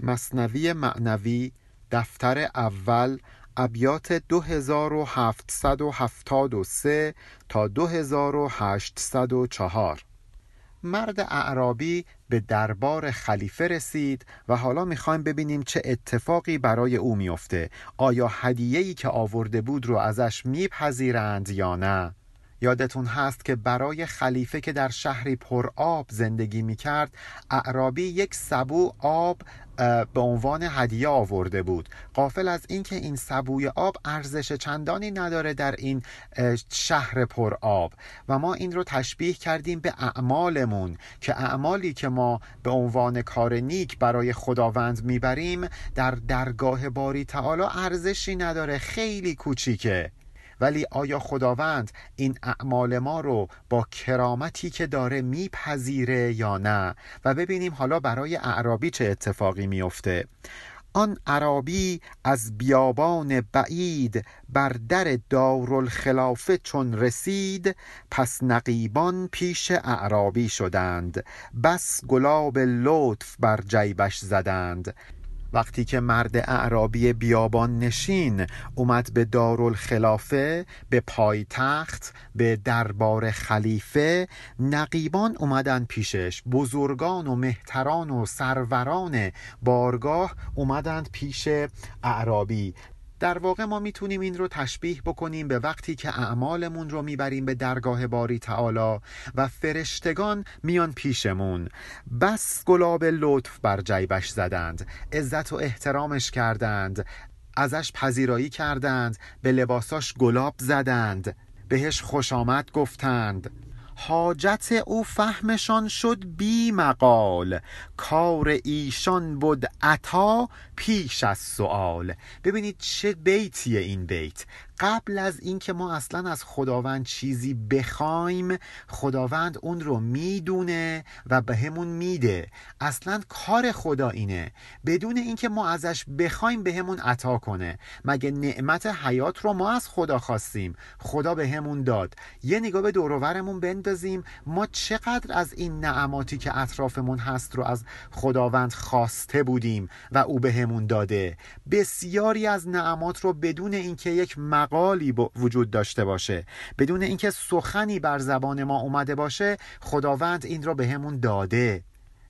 مصنوی معنوی دفتر اول ابیات 2773 تا 2804 مرد اعرابی به دربار خلیفه رسید و حالا می‌خوایم ببینیم چه اتفاقی برای او میفته آیا هدیه‌ای که آورده بود رو ازش میپذیرند یا نه؟ یادتون هست که برای خلیفه که در شهری پر آب زندگی می کرد اعرابی یک سبو آب به عنوان هدیه آورده بود. قافل از اینکه این سبوی آب ارزش چندانی نداره در این شهر پر آب. و ما این رو تشبیه کردیم به اعمالمون که اعمالی که ما به عنوان کار نیک برای خداوند می‌بریم در درگاه باری تعالی ارزشی نداره. خیلی کوچیکه. ولی آیا خداوند این اعمال ما رو با کرامتی که داره میپذیره یا نه؟ و ببینیم حالا برای اعرابی چه اتفاقی میفته. آن عربی از بیابان بعید بر در دارالخلافه چون رسید پس نقیبان پیش اعرابی شدند. بس گلاب لطف بر جیبش زدند. وقتی که مرد اعرابی بیابان نشین اومد به دارالخلافه به پایتخت به دربار خلیفه نقیبان اومدن پیشش بزرگان و مهتران و سروران بارگاه اومدند پیش اعرابی. در واقع ما می‌تونیم این رو تشبیه بکنیم به وقتی که اعمالمون رو می‌بریم به درگاه باری تعالی و فرشتگان میان پیشمون. بس گلاب لطف بر جیبش زدند عزت و احترامش کردند ازش پذیرایی کردند به لباساش گلاب زدند بهش خوش آمد گفتند. حاجت او فهمشان شد بی مقال. کار ایشان بود عطا پیش از سوال ببینید چه بیتیه این بیت. قبل از اینکه ما اصلا از خداوند چیزی بخوایم خداوند اون رو می‌دونه و به همون میده. اصلا کار خدا اینه. بدون اینکه ما ازش بخوایم به همون عطا کنه. مگه نعمت حیات رو ما از خدا خواستیم؟ خدا به همون داد. یه نگاه به دورورمون بندازیم. ما چقدر از این نعماتی که اطرافمون هست رو از خداوند خواسته بودیم و او به همون داده؟ بسیاری از نعمات رو بدون اینکه یک مقالی وجود داشته باشه. بدون اینکه سخنی بر زبان ما اومده باشه خداوند این را به همون داده.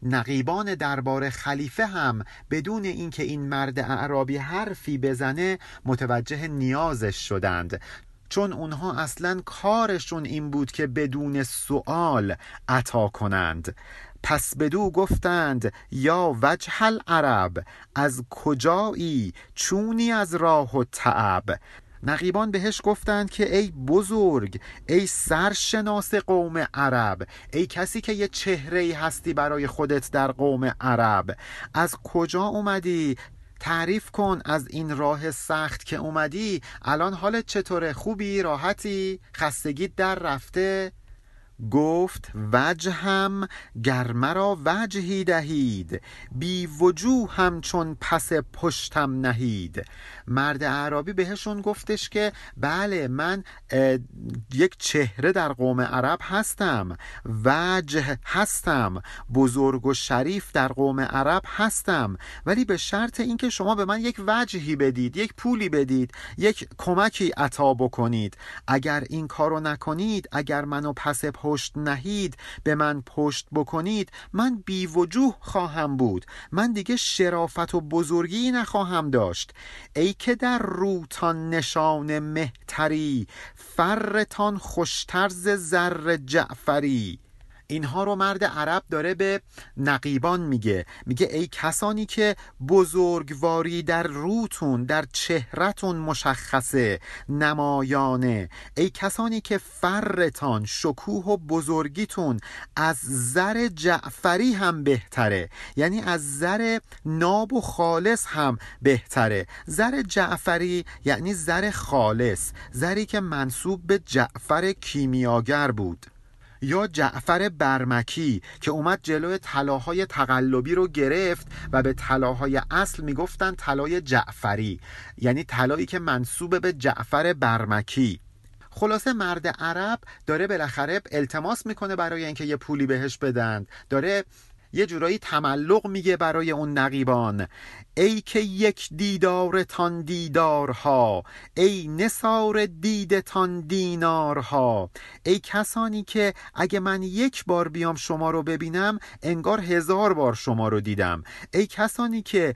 نقیبان دربار خلیفه هم بدون اینکه این مرد اعرابی حرفی بزنه متوجه نیازش شدند. چون اونها اصلا کارشون این بود که بدون سوال عطا کنند. پس بدو گفتند یا وجه العرب از کجایی چونی از راه و تعب؟ نقیبان بهش گفتند که ای بزرگ ای سرشناس قوم عرب ای کسی که یه چهره ای هستی برای خودت در قوم عرب. از کجا اومدی؟ تعریف کن از این راه سخت که اومدی. الان حالت چطوره؟ خوبی؟ راحتی؟ خستگی در رفته؟ گفت وجهم گر مرا وجهی دهید بی وجوه همچون پس پشتم نهید. مرد عربی بهشون گفتش که بله من یک چهره در قوم عرب هستم وجه هستم بزرگ و شریف در قوم عرب هستم ولی به شرط اینکه شما به من یک وجهی بدید یک پولی بدید یک کمکی عطا بکنید. اگر این کارو نکنید اگر منو پس پشت نهید به من پشت بکنید من بی وجوه خواهم بود. من دیگه شرافت و بزرگی نخواهم داشت. ای که در روتان نشان مهتری فرتان خوشتر ز زر جعفری. اینها رو مرد عرب داره به نقیبان میگه. میگه ای کسانی که بزرگواری در روتون در چهرتون مشخصه نمایانه. ای کسانی که فرتان شکوه و بزرگیتون از زر جعفری هم بهتره. یعنی از زر ناب و خالص هم بهتره. زر جعفری یعنی زر خالص زری که منصوب به جعفر کیمیاگر بود. یا جعفر برمکی که اومد جلوی طلاهای تقلبی رو گرفت و به طلاهای اصل می‌گفتن طلای جعفری یعنی طلایی که منصوب به جعفر برمکی. خلاصه مرد عرب داره بالاخره التماس می‌کنه برای اینکه یه پولی بهش بدن. داره یه جورایی تملق میگه برای اون نقیبان. ای که یک دیدارتان دیدارها ای نصار دیدتان دینارها ای کسانی که اگه من یک بار بیام شما رو ببینم انگار هزار بار شما رو دیدم. ای کسانی که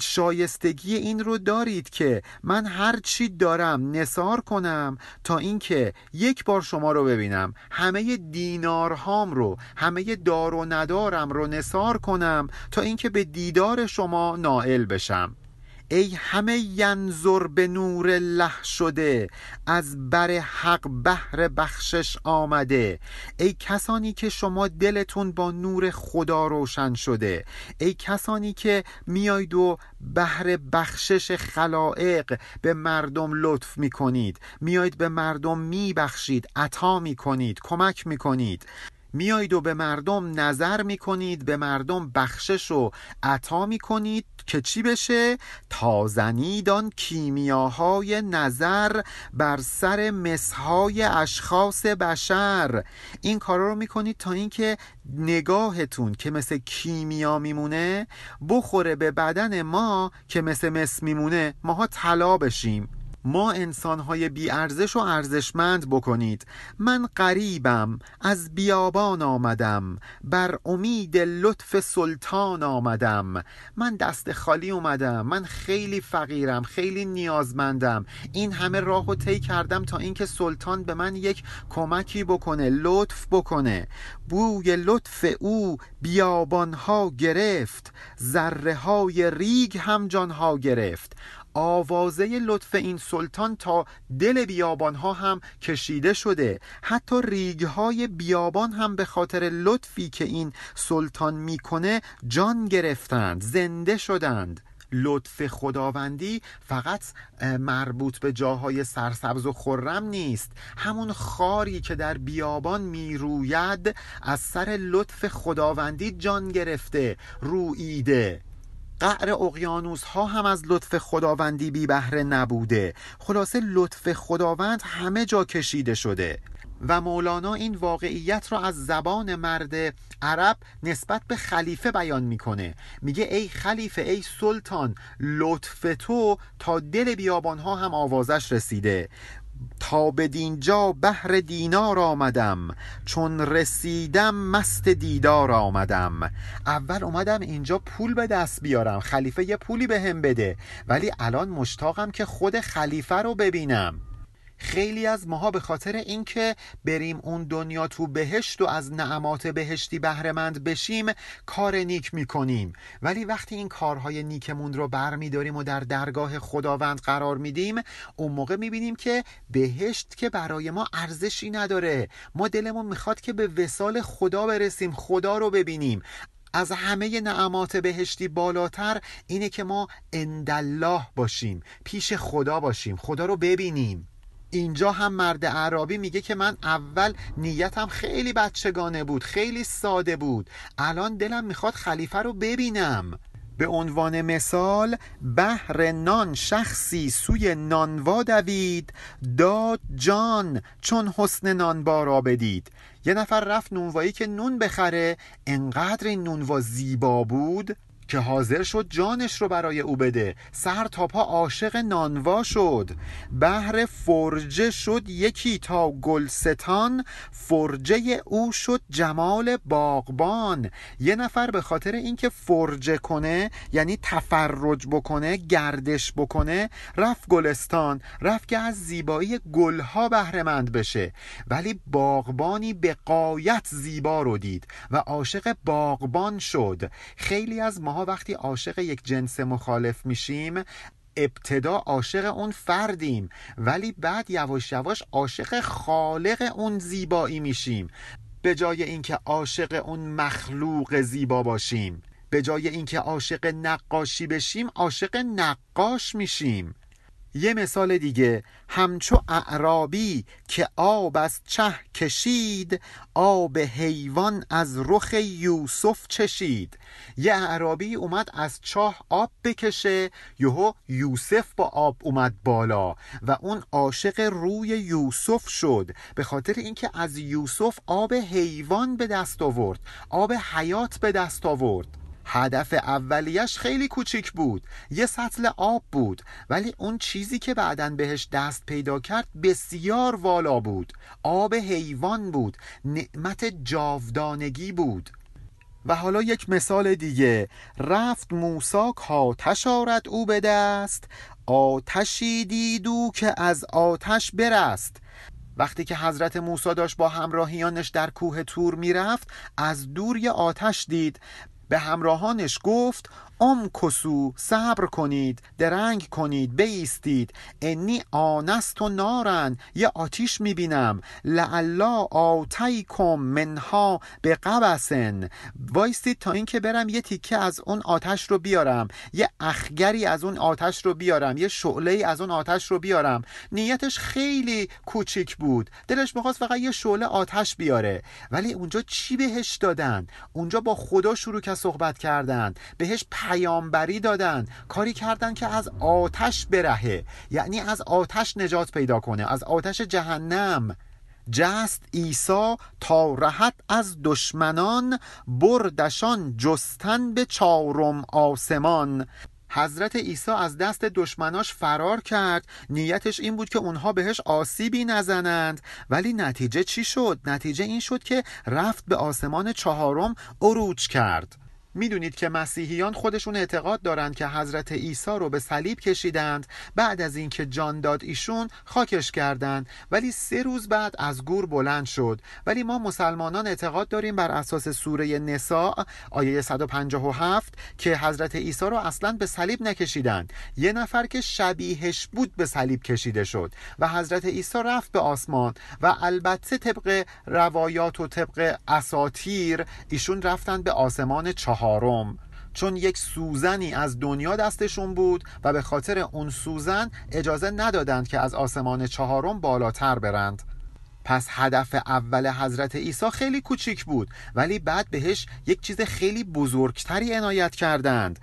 شایستگی این رو دارید که من هر چی دارم نصار کنم تا اینکه یک بار شما رو ببینم. همه دینارهام رو همه دار و ندارم رو نصار کنم تا اینکه به دیدار شما نائل بشم. ای همه ینظر به نور الله شده از بر حق بهر بخشش آمده. ای کسانی که شما دلتون با نور خدا روشن شده ای کسانی که میاید و بهر بخشش خلائق به مردم لطف می‌کنید میاید به مردم میبخشید عطا می‌کنید کمک می‌کنید. میایید و به مردم نظر می‌کنید به مردم بخشش و عطا می‌کنید که چی بشه؟ تازنید آن کیمیاهای نظر بر سر مسهای اشخاص بشر. این کارا رو می‌کنید تا اینکه نگاهتون که مثل کیمیا میمونه بخوره به بدن ما که مثل مس میمونه. ماها طلا بشیم. ما انسانهای بیارزش و ارزشمند بکنید. من قریبم از بیابان آمدم. بر امید لطف سلطان آمدم. من دست خالی اومدم. من خیلی فقیرم خیلی نیازمندم. این همه راه و طی کردم تا اینکه سلطان به من یک کمکی بکنه لطف بکنه. بوی لطف او بیابانها گرفت. ذره های ریگ هم جانها گرفت. آوازه لطف این سلطان تا دل بیابان ها هم کشیده شده. حتی ریگ های بیابان هم به خاطر لطفی که این سلطان می‌کنه جان گرفتند زنده شدند. لطف خداوندی فقط مربوط به جاهای سرسبز و خرم نیست. همون خاری که در بیابان می‌روید از سر لطف خداوندی جان گرفته رویده قعر اقیانوس ها هم از لطف خداوندی بی بهره نبوده. خلاصه لطف خداوند همه جا کشیده شده. و مولانا این واقعیت را از زبان مرد عرب نسبت به خلیفه بیان می‌کنه. میگه ای خلیفه ای سلطان لطف تو تا دل بیابان ها هم آوازش رسیده. تا به دینجا بهر دینار آمدم چون رسیدم مست دیدار آمدم. اول اومدم اینجا پول به دست بیارم خلیفه یه پولی به هم بده ولی الان مشتاقم که خود خلیفه رو ببینم. خیلی از ماها به خاطر اینکه بریم اون دنیا تو بهشت و از نعمات بهشتی بهرهمند بشیم کار نیک می‌کنیم. ولی وقتی این کارهای نیکمون رو برمیداریم و در درگاه خداوند قرار میدیم اون موقع می‌بینیم که بهشت که برای ما ارزشی نداره. ما دلمون می‌خواد که به وسال خدا برسیم خدا رو ببینیم. از همه نعمات بهشتی بالاتر اینه که ما اندالله باشیم پیش خدا باشیم خدا رو ببینیم. اینجا هم مرد عربی میگه که من اول نیتم خیلی بچگانه بود خیلی ساده بود. الان دلم می‌خواد خلیفه رو ببینم. به عنوان مثال بهر نان شخصی سوی نانوا دوید. داد جان چون حسن نانوا را بدید. یه نفر رفت نونوایی که نون بخره. انقدر این نونوا زیبا بود. که حاضر شد جانش رو برای او بده. سر تا پا عاشق نانوا شد. بهر فرجه شد یکی تا گلستان. فرجه او شد جمال باغبان. یه نفر به خاطر اینکه فرجه کنه یعنی تفرج بکنه گردش بکنه رفت گلستان رفت که از زیبایی گلها بهرهمند بشه. ولی باغبانی به قایت زیبا رو دید و عاشق باغبان شد. خیلی از وقتی عاشق یک جنس مخالف میشیم ابتدا عاشق اون فردیم ولی بعد یواش یواش عاشق خالق اون زیبایی میشیم. به جای اینکه عاشق اون مخلوق زیبا باشیم به جای اینکه عاشق نقاشی بشیم عاشق نقاش میشیم. یه مثال دیگه. همچو اعرابی که آب از چه کشید آب حیوان از رخ یوسف چشید. یه اعرابی اومد از چاه آب بکشه یهو یوسف با آب اومد بالا و اون عاشق روی یوسف شد. به خاطر اینکه از یوسف آب حیوان به دست آورد آب حیات به دست آورد. هدف اولیش خیلی کوچیک بود. یه سطل آب بود ولی اون چیزی که بعدا بهش دست پیدا کرد بسیار والا بود. آب حیوان بود نعمت جاودانگی بود. و حالا یک مثال دیگه. رفت موسا کاتش آرد او به دست. آتشی دیدو که از آتش برست. وقتی که حضرت موسی داشت با همراهیانش در کوه تور می‌رفت از دور یه آتش دید. به همراهانش گفت ام کسو صبر کنید درنگ کنید بیستید. انی آنست و نارن یه آتیش می‌بینم. لعلا آتیکم منها به قبسن. وایستید تا اینکه برم یه تیکه از اون آتش رو بیارم. یه اخگری از اون آتش رو بیارم. یه شعله از اون آتش رو بیارم. نیتش خیلی کوچیک بود. دلش می‌خواست فقط یه شعله آتش بیاره. ولی اونجا چی بهش دادن؟ اونجا با خدا شروع که صحبت کردن بهش پیامبری دادن کاری کردن که از آتش برهه. یعنی از آتش نجات پیدا کنه. از آتش جهنم. جست عیسی تا رهت از دشمنان بردشان جستن به چارم آسمان. حضرت عیسی از دست دشمناش فرار کرد. نیتش این بود که اونها بهش آسیبی نزنند. ولی نتیجه چی شد؟ نتیجه این شد که رفت به آسمان چهارم اروج کرد. می‌دونید که مسیحیان خودشون اعتقاد دارند که حضرت عیسی رو به صلیب کشیدند. بعد از اینکه جان داد ایشون خاکش کردند. ولی سه روز بعد از گور بلند شد. ولی ما مسلمانان اعتقاد داریم بر اساس سوره نساء آیه 157 که حضرت عیسی رو اصلا به صلیب نکشیدند. یه نفر که شبیهش بود به صلیب کشیده شد و حضرت عیسی رفت به آسمان و البته طبق روایات و طبق اساتیر ایشون رفتن به آسمان چهار. چهارم. چون یک سوزنی از دنیا دستشون بود و به خاطر اون سوزن اجازه ندادند که از آسمان چهارم بالاتر برند. پس هدف اول حضرت عیسی خیلی کوچیک بود ولی بعد بهش یک چیز خیلی بزرگتری عنایت کردند.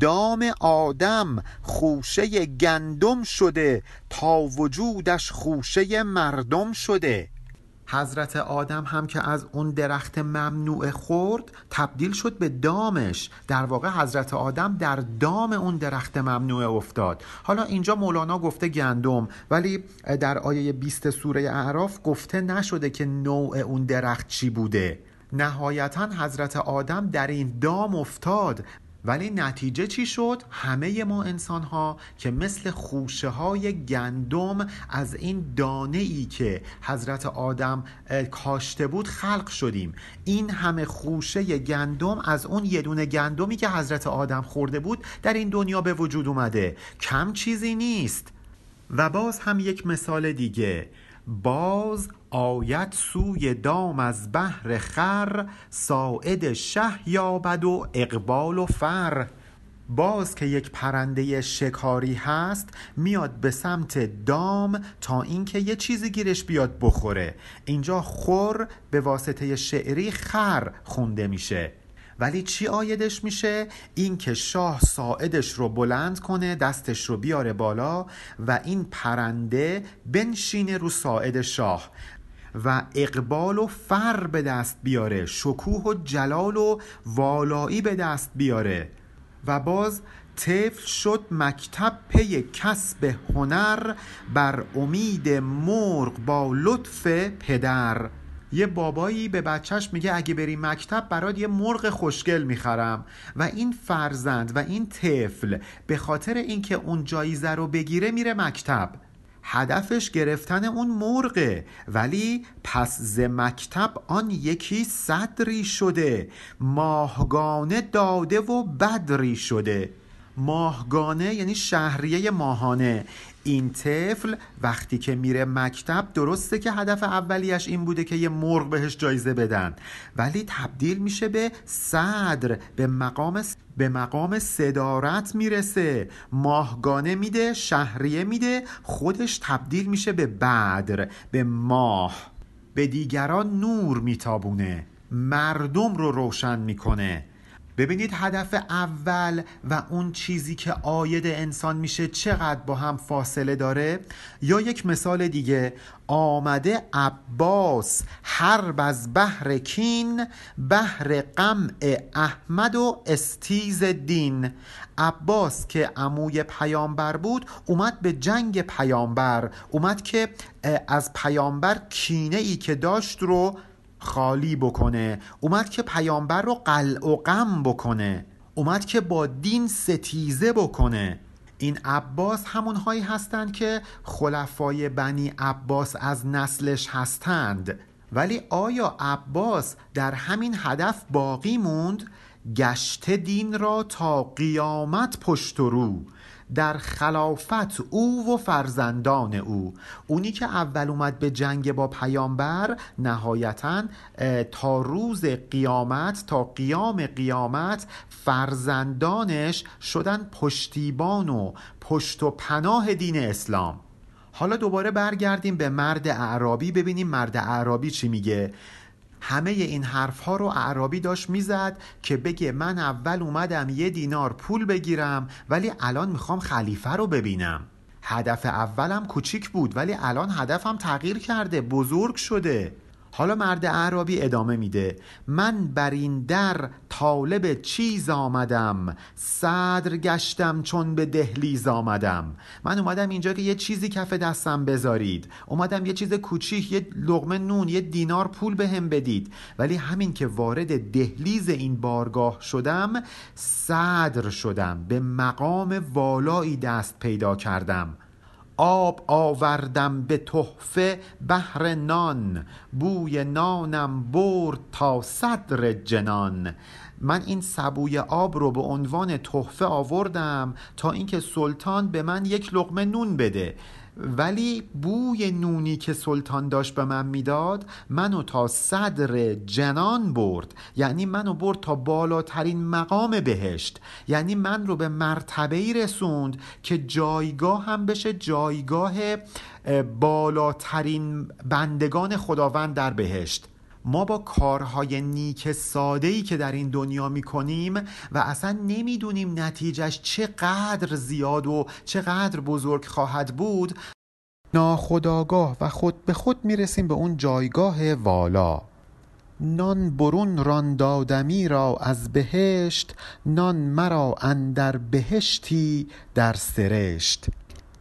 دام آدم خوشه گندم شده تا وجودش خوشه مردم شده. حضرت آدم هم که از اون درخت ممنوع خورد تبدیل شد به دامش. در واقع حضرت آدم در دام اون درخت ممنوع افتاد. حالا اینجا مولانا گفته گندم ولی در آیه 20 سوره اعراف گفته نشده که نوع اون درخت چی بوده. نهایتا حضرت آدم در این دام افتاد ولی نتیجه چی شد؟ همه ما انسان ها که مثل خوشه های گندم از این دانه ای که حضرت آدم کاشته بود خلق شدیم. این همه خوشه گندم از اون یه دونه گندمی که حضرت آدم خورده بود در این دنیا به وجود اومده. کم چیزی نیست. و باز هم یک مثال دیگه. باز آیت سوی دام از بحر خر ساعد شه یابد و اقبال و فر. باز که یک پرنده شکاری هست میاد به سمت دام تا اینکه یه چیزی گیرش بیاد بخوره. اینجا خور به واسطه شعری خر خونده میشه. ولی چی آیدش میشه؟ این که شاه ساعدش رو بلند کنه دستش رو بیاره بالا و این پرنده بنشینه رو ساعد شاه و اقبال و فر به دست بیاره شکوه و جلال و والایی به دست بیاره و باز طفل شد مکتب پی کسب هنر بر امید مرغ با لطف پدر. یه بابایی به بچهش میگه اگه بری مکتب برات یه مرغ خوشگل می‌خرم. و این فرزند و این طفل به خاطر اینکه اون جایزه رو بگیره میره مکتب. هدفش گرفتن اون مرغه. ولی پس ز مکتب آن یکی صدری شده. ماهگانه داده و بدری شده. ماهگانه یعنی شهریه ماهانه. این طفل وقتی که میره مکتب درسته که هدف اولیش این بوده که یه مرغ بهش جایزه بدن. ولی تبدیل میشه به صدر به مقام به مقام صدارت می‌رسه. ماهگانه میده شهریه میده خودش تبدیل میشه به بدر به ماه. به دیگران نور میتابونه. مردم رو روشن می‌کنه. ببینید هدف اول و اون چیزی که آید انسان میشه چقدر با هم فاصله داره؟ یا یک مثال دیگه آمده عباس حرب از بحر کین بحر قمع احمد و استیز دین. عباس که عموی پیامبر بود اومد به جنگ پیامبر اومد که از پیامبر کینه ای که داشت رو خالی بکنه اومد که پیامبر رو قلع و غم بکنه اومد که با دین ستیزه بکنه. این عباس همونهایی هستند که خلفای بنی عباس از نسلش هستند. ولی آیا عباس در همین هدف باقی موند؟ گشت دین را تا قیامت پشت و رو. در خلافت او و فرزندان او. اونی که اول اومد به جنگ با پیامبر نهایتا تا روز قیامت تا قیام قیامت فرزندانش شدن پشتیبان و پشت و پناه دین اسلام. حالا دوباره برگردیم به مرد اعرابی ببینیم مرد اعرابی چی میگه. همه این حرف ها رو اعرابی داشت می‌زد که بگه من اول اومدم یه دینار پول بگیرم ولی الان می‌خوام خلیفه رو ببینم. هدف اولم کوچیک بود ولی الان هدفم تغییر کرده بزرگ شده. حالا مرد اعرابی ادامه میده. من بر این در طالب چیز آمدم. صدر گشتم چون به دهلیز آمدم. من اومدم اینجا که یه چیزی کف دستم بذارید. اومدم یه چیز کوچیک یه لغمه نون یه دینار پول به هم بدید. ولی همین که وارد دهلیز این بارگاه شدم صدر شدم. به مقام والایی دست پیدا کردم. آب آوردم به تحفه بهر نان بوی نانم برد تا صدر جنان. من این سبوی آب رو به عنوان تحفه آوردم تا اینکه سلطان به من یک لقمه نون بده. ولی بوی نونی که سلطان داشت به من می‌داد منو تا صدر جنان برد. یعنی منو برد تا بالاترین مقام بهشت. یعنی من رو به مرتبه ای رسوند که جایگاه هم بشه جایگاه بالاترین بندگان خداوند در بهشت. ما با کارهای نیک ساده ای که در این دنیا می‌کنیم و اصلا نمی‌دونیم نتیجهش چقدر زیاد و چقدر بزرگ خواهد بود ناخداگاه و خود به خود می‌رسیم به اون جایگاه والا. نان برون ران دادمی را از بهشت نان مرا اندر بهشتی در سرشت.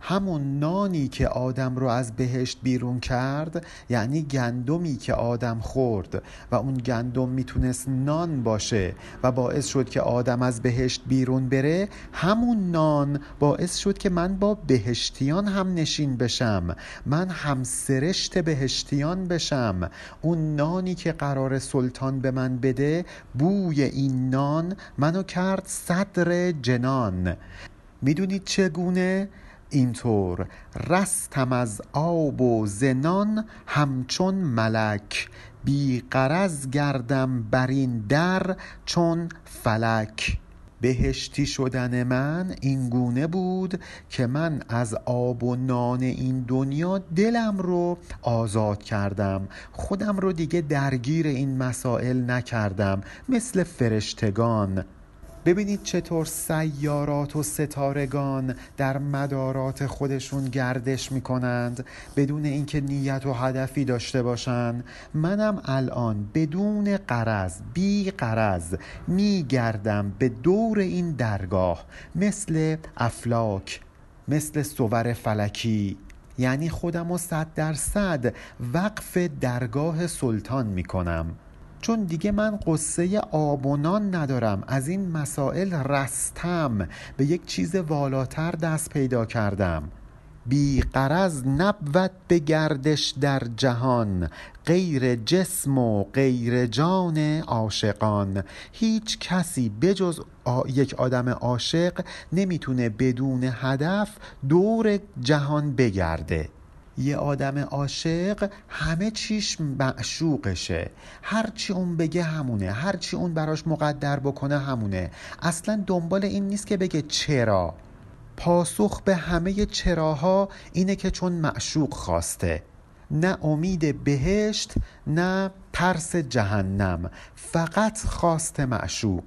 همون نانی که آدم رو از بهشت بیرون کرد یعنی گندمی که آدم خورد و اون گندم می‌تونست نان باشه و باعث شد که آدم از بهشت بیرون بره همون نان باعث شد که من با بهشتیان هم نشین بشم من هم سرشت بهشتیان بشم اون نانی که قرار سلطان به من بده بوی این نان منو کرد صدر جنان می‌دونید چگونه؟ اینطور رستم از آب و زنان همچون ملک بی غرض گردم بر این در چون فلک. بهشتی شدن من این گونه بود که من از آب و نان این دنیا دلم رو آزاد کردم. خودم رو دیگه درگیر این مسائل نکردم مثل فرشتگان. ببینید چطور سیارات و ستارگان در مدارات خودشون گردش می‌کنند. بدون اینکه نیت و هدفی داشته باشند منم الان بدون قرض بی قرض میگردم به دور این درگاه. مثل افلاک مثل سور فلکی. یعنی خودم و صد درصد وقف درگاه سلطان می‌کنم. چون دیگه من قصه آب و نان ندارم از این مسائل رستم به یک چیز والاتر دست پیدا کردم. بی قرض نبود به گردش در جهان غیر جسم و غیر جان عاشقان. هیچ کسی بجز یک آدم عاشق نمی‌تونه بدون هدف دور جهان بگرده. یه آدم عاشق همه چیش معشوقشه. هرچی اون بگه همونه. هرچی اون براش مقدر بکنه همونه. اصلا دنبال این نیست که بگه چرا. پاسخ به همه چراها اینه که چون معشوق خواسته. نه امید بهشت نه ترس جهنم. فقط خواست معشوق.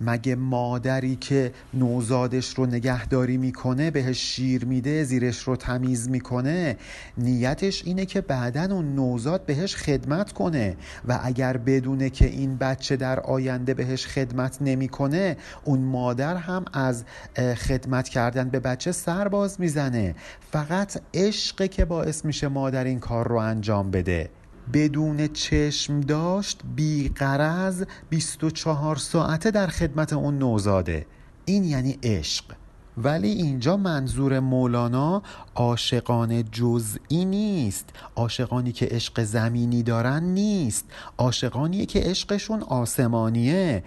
مگه مادری که نوزادش رو نگهداری می‌کنه بهش شیر میده زیرش رو تمیز می‌کنه؟ نیتش اینه که بعدا اون نوزاد بهش خدمت کنه و اگر بدونه که این بچه در آینده بهش خدمت نمی‌کنه اون مادر هم از خدمت کردن به بچه سر باز می‌زنه. فقط عشقه که باعث میشه مادر این کار رو انجام بده. بدون چشم داشت بیقرز 24 ساعته در خدمت اون نوزاده. این یعنی عشق. ولی اینجا منظور مولانا عاشقان جزئی نیست. عاشقانی که عشق زمینی دارن نیست. عاشقانی که عشقشون آسمانیه.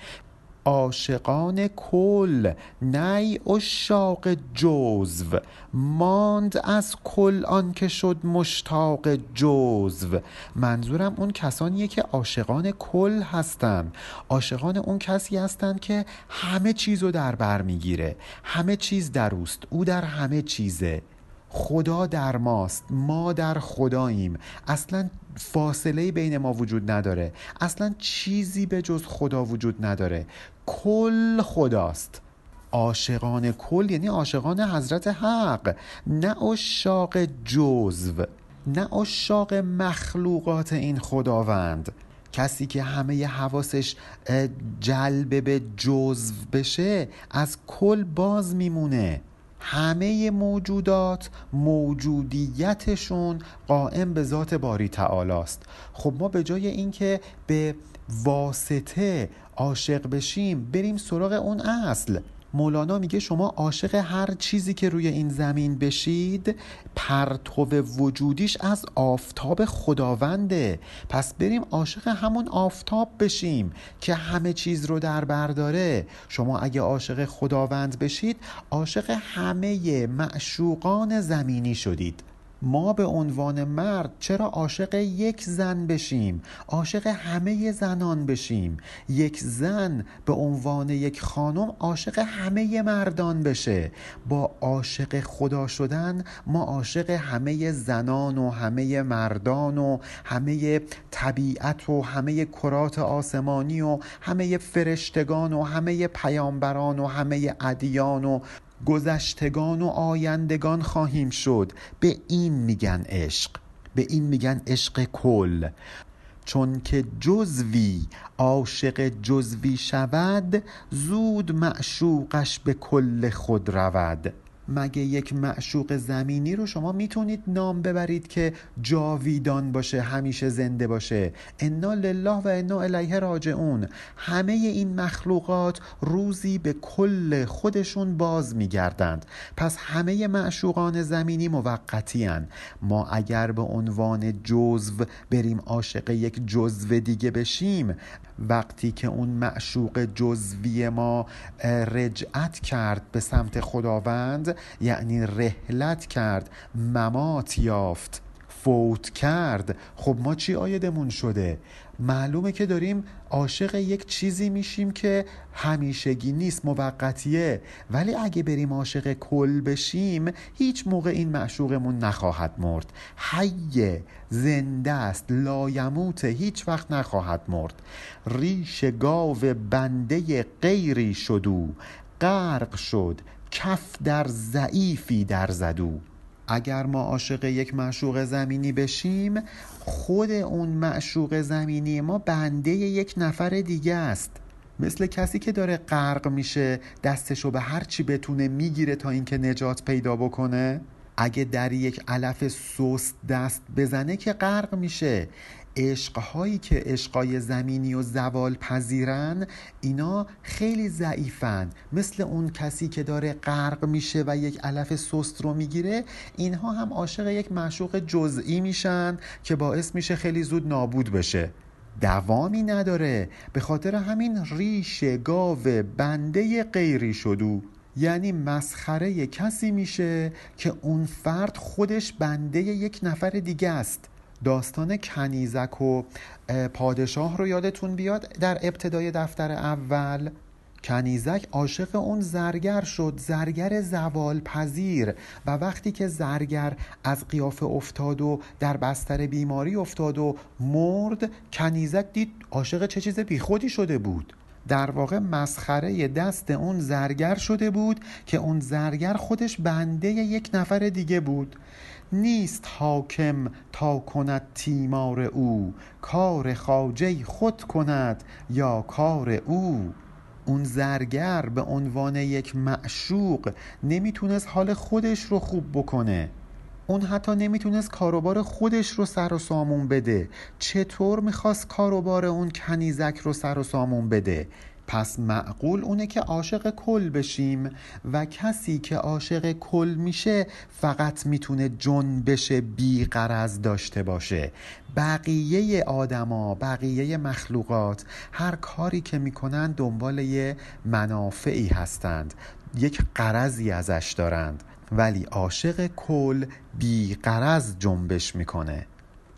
عاشقان کل نی اشاق جزو. ماند از کل آن که شد مشتاق جزو. منظورم اون کسانیه که عاشقان کل هستن. عاشقان اون کسی هستند که همه چیز رو در بر می‌گیره. همه چیز در اوست. او در همه چیزه. خدا در ماست. ما در خداییم. اصلا فاصله بین ما وجود نداره. اصلا چیزی به جز خدا وجود نداره. کل خداست. عاشقان کل یعنی عاشقان حضرت حق. نه اشاق جزو نه اشاق مخلوقات این خداوند. کسی که همه حواسش جلب به جزو بشه از کل باز میمونه. همه موجودات موجودیتشون قائم به ذات باری تعالی است خب ما به جای اینکه به واسطه عاشق بشیم بریم سراغ اون اصل. مولانا میگه شما عاشق هر چیزی که روی این زمین بشید پرتو وجودیش از آفتاب خداونده. پس بریم عاشق همون آفتاب بشیم که همه چیز رو در برداره شما اگه عاشق خداوند بشید عاشق همه معشوقان زمینی شدید. ما به عنوان مرد چرا عاشق یک زن بشیم؟ عاشق همه زنان بشیم. یک زن به عنوان یک خانم عاشق همه مردان بشه. با عاشق خدا شدن ما عاشق همه زنان و همه مردان و همه طبیعت و همه کرات آسمانی و همه فرشتگان و همه پیامبران و همه ادیان و گذشتگان و آیندگان خواهیم شد. به این میگن عشق. به این میگن عشق کل. چون که جزوی عاشق جزوی شود زود معشوقش به کل خود رود. مگه یک معشوق زمینی رو شما می‌تونید نام ببرید که جاویدان باشه همیشه زنده باشه؟ انا لله و انا الیه راجعون. همه این مخلوقات روزی به کل خودشون باز میگردند. پس همه معشوقان زمینی موقتی هن. ما اگر به عنوان جزو بریم عاشق یک جزو دیگه بشیم وقتی که اون معشوق جزوی ما رجعت کرد به سمت خداوند یعنی رحلت کرد ممات یافت فوت کرد. خب ما چی آیدمون شده؟ معلومه که داریم عاشق یک چیزی میشیم که همیشگی نیست موقتیه. ولی اگه بریم عاشق کل بشیم هیچ موقع این معشوقمون نخواهد مرد. حیه زنده است لایموت هیچ وقت نخواهد مرد. ریش گاو بنده غیری شدو غرق شد کف در ضعیفی در زدو اگر ما عاشق یک معشوق زمینی بشیم خود اون معشوق زمینی ما بنده یک نفر دیگه است. مثل کسی که داره غرق میشه دستشو به هر چی بتونه می‌گیره تا اینکه نجات پیدا بکنه. اگه در یک علف سست دست بزنه که غرق میشه. عشقهایی که عشقای زمینی و زوال پذیرن اینا خیلی ضعیفن. مثل اون کسی که داره غرق میشه و یک علف سست رو می‌گیره اینها هم عاشق یک معشوق جزئی میشن که باعث میشه خیلی زود نابود بشه. دوامی نداره. به خاطر همین ریش گاو بنده غیری شدو. یعنی مسخره کسی میشه که اون فرد خودش بنده یک نفر دیگه است. داستان کنیزک و پادشاه رو یادتون بیاد؟ در ابتدای دفتر اول کنیزک عاشق اون زرگر شد زرگر زوال پذیر و وقتی که زرگر از قیافه افتاد و در بستر بیماری افتاد و مرد کنیزک دید عاشق چه چیز بیخودی شده بود. در واقع مسخره دست اون زرگر شده بود که اون زرگر خودش بنده یک نفر دیگه بود. نیست حاکم تا کند تیمار او. کار خاجه خود کند یا کار او. اون زرگر به عنوان یک معشوق نمی‌تونست حال خودش رو خوب بکنه. اون حتی نمی‌تونست کاروبار خودش رو سر و سامون بده. چطور می‌خواست کاروبار اون کنیزک رو سر و سامون بده؟ پس معقول اونه که عاشق کل بشیم و کسی که عاشق کل میشه فقط می‌تونه جنبش بیقرز داشته باشه. بقیه آدما بقیه مخلوقات هر کاری که می‌کنن دنبال یه منافعی هستند. یک قرضی ازش دارند. ولی عاشق کل بیقرز جنبش می‌کنه.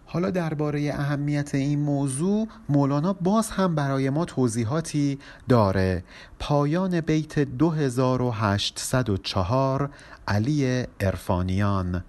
حالا درباره اهمیت این موضوع مولانا باز هم برای ما توضیحاتی داره. پایان بیت 2804 علی ارفانیان